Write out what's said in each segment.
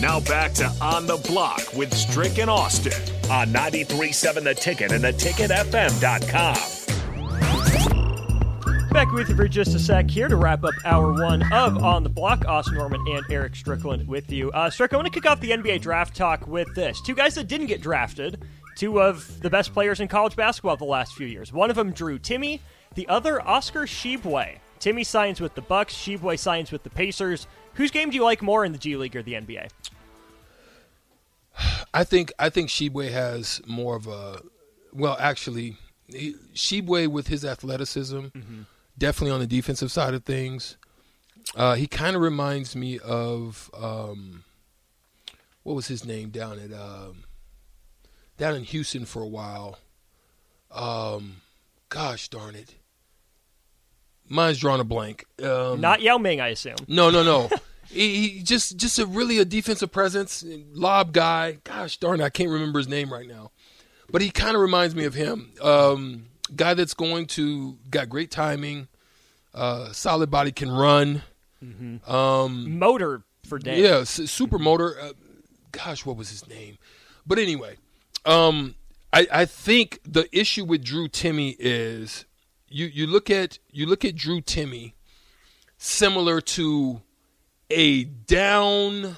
Now back to On the Block with Strick and Austin on 93.7 The Ticket and theticketfm.com. Back with you for just a sec here to wrap up hour one of On the Block. Austin Norman and Eric Strickland with you. Uh, Strick, I want to kick off the NBA draft talk with this. Two guys that didn't get drafted, two of the best players in college basketball the last few years. One of them, Drew Timme, the other, Oscar Tshiebwe. Timme signs with the Bucks, Tshiebwe signs with the Pacers. Whose game do you like more in the G League or the NBA? I think I think Tshiebwe has more of a well, actually, he, Tshiebwe with his athleticism, Mm-hmm. definitely on the defensive side of things. Uh, he kind of reminds me of um, what was his name down at um, down in Houston for a while. Um, gosh darn it, mine's drawn a blank. Um, Not Yao Ming, I assume. no, no, no. he, he just just a really a defensive presence, lob guy. Gosh darn, I can't remember his name right now, but he kind of reminds me of him. Um, guy that's going to got great timing, uh, solid body, can run. Um, Motor for days. yeah, super motor. Uh, gosh, what was his name? But anyway, um, I, I think the issue with Drew Timme is you you look at you look at Drew Timme similar to a down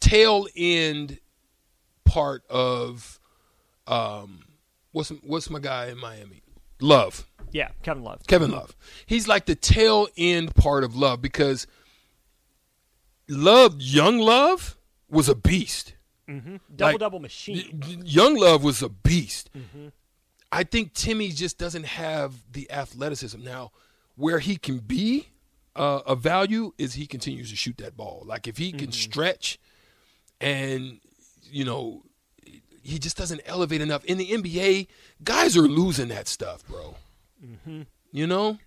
tail end part of um what's what's my guy in Miami? Love. Yeah, Kevin Love. Kevin Love. He's like the tail end part of Love because Love, young Love, was a beast. Double Like, double machine. Young Love was a beast. I think Timme just doesn't have the athleticism. Now, where he can be uh, a value is he continues to shoot that ball. Like if he can mm-hmm. stretch and, you know, he just doesn't elevate enough. In the NBA, guys are losing that stuff, bro. Mm-hmm. You know?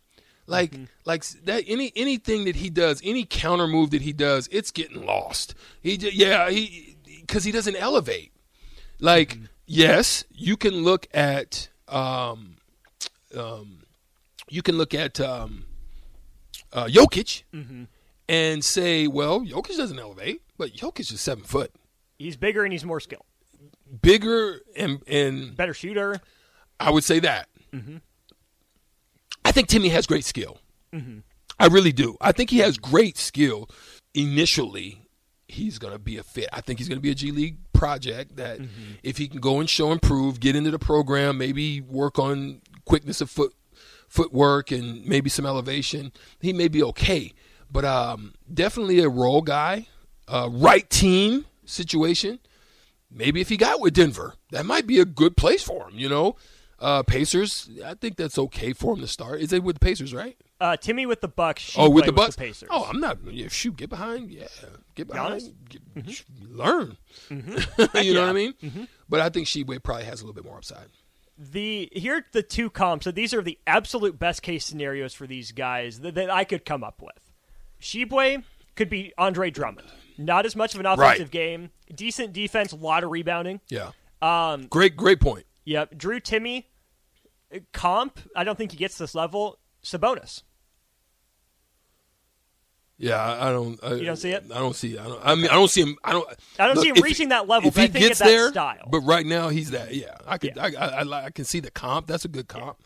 Like mm-hmm. like that any anything that he does, any counter move that he does, it's getting lost. He yeah, he cuz he doesn't elevate. Like yes, you can look at um um you can look at um uh Jokic and say, well, Jokic doesn't elevate, but Jokic is 7 foot. He's bigger and he's more skilled. Bigger and and Better shooter. I would say that. I think Timme has great skill. I really do. I think he has great skill. Initially, he's going to be a fit. I think he's going to be a G League project that if he can go and show improve, get into the program, maybe work on quickness of foot footwork and maybe some elevation, he may be okay. But um, definitely a role guy, uh, right team situation maybe if he got with Denver, that might be a good place for him. You know, uh, Pacers. I think that's okay for him to start. Is it with the Pacers, right? Uh, Timme with the Bucks. oh, with the Bucks. Pacers. oh, I'm not. Yeah, shoot, get behind. Yeah, get behind. Get, sh- Learn. you know what I yeah. mean? But I think Tshiebwe probably has a little bit more upside. the here are the two comps. So these are the absolute best case scenarios for these guys that, that I could come up with. Tshiebwe could be Andre Drummond. Not as much of an offensive Right. game, decent defense, a lot of rebounding. Yeah. Um, Great, great point. Yep, Drew Timme comp. I don't think he gets this level. Sabonis. Yeah, I, I don't. I, You don't see it? I don't see. I don't. I mean, I don't see him. I don't. I don't look, see him if- reaching that level, If but he I think gets there, style. but right now he's that. Yeah, I could. Yeah. I, I, I, I can see the comp. That's a good comp.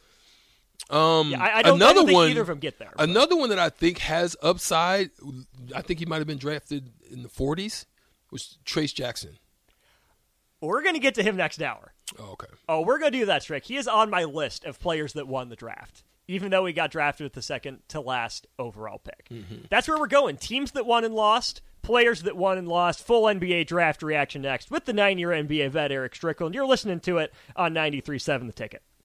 Um, Yeah, I, I don't, I another don't think one. either of them get there. but- Another one that I think has upside. I think he might have been drafted in the 40s. Was Trayce Jackson? We're going to get to him next hour. Oh, okay. Oh, we're going to do that trick. He is on my list of players that won the draft, even though he got drafted with the second to last overall pick. Mm-hmm. That's where we're going. Teams that won and lost, players that won and lost. Full NBA draft reaction next with the nine year NBA vet, Eric Strickland. You're listening to it on 93.7 The Ticket.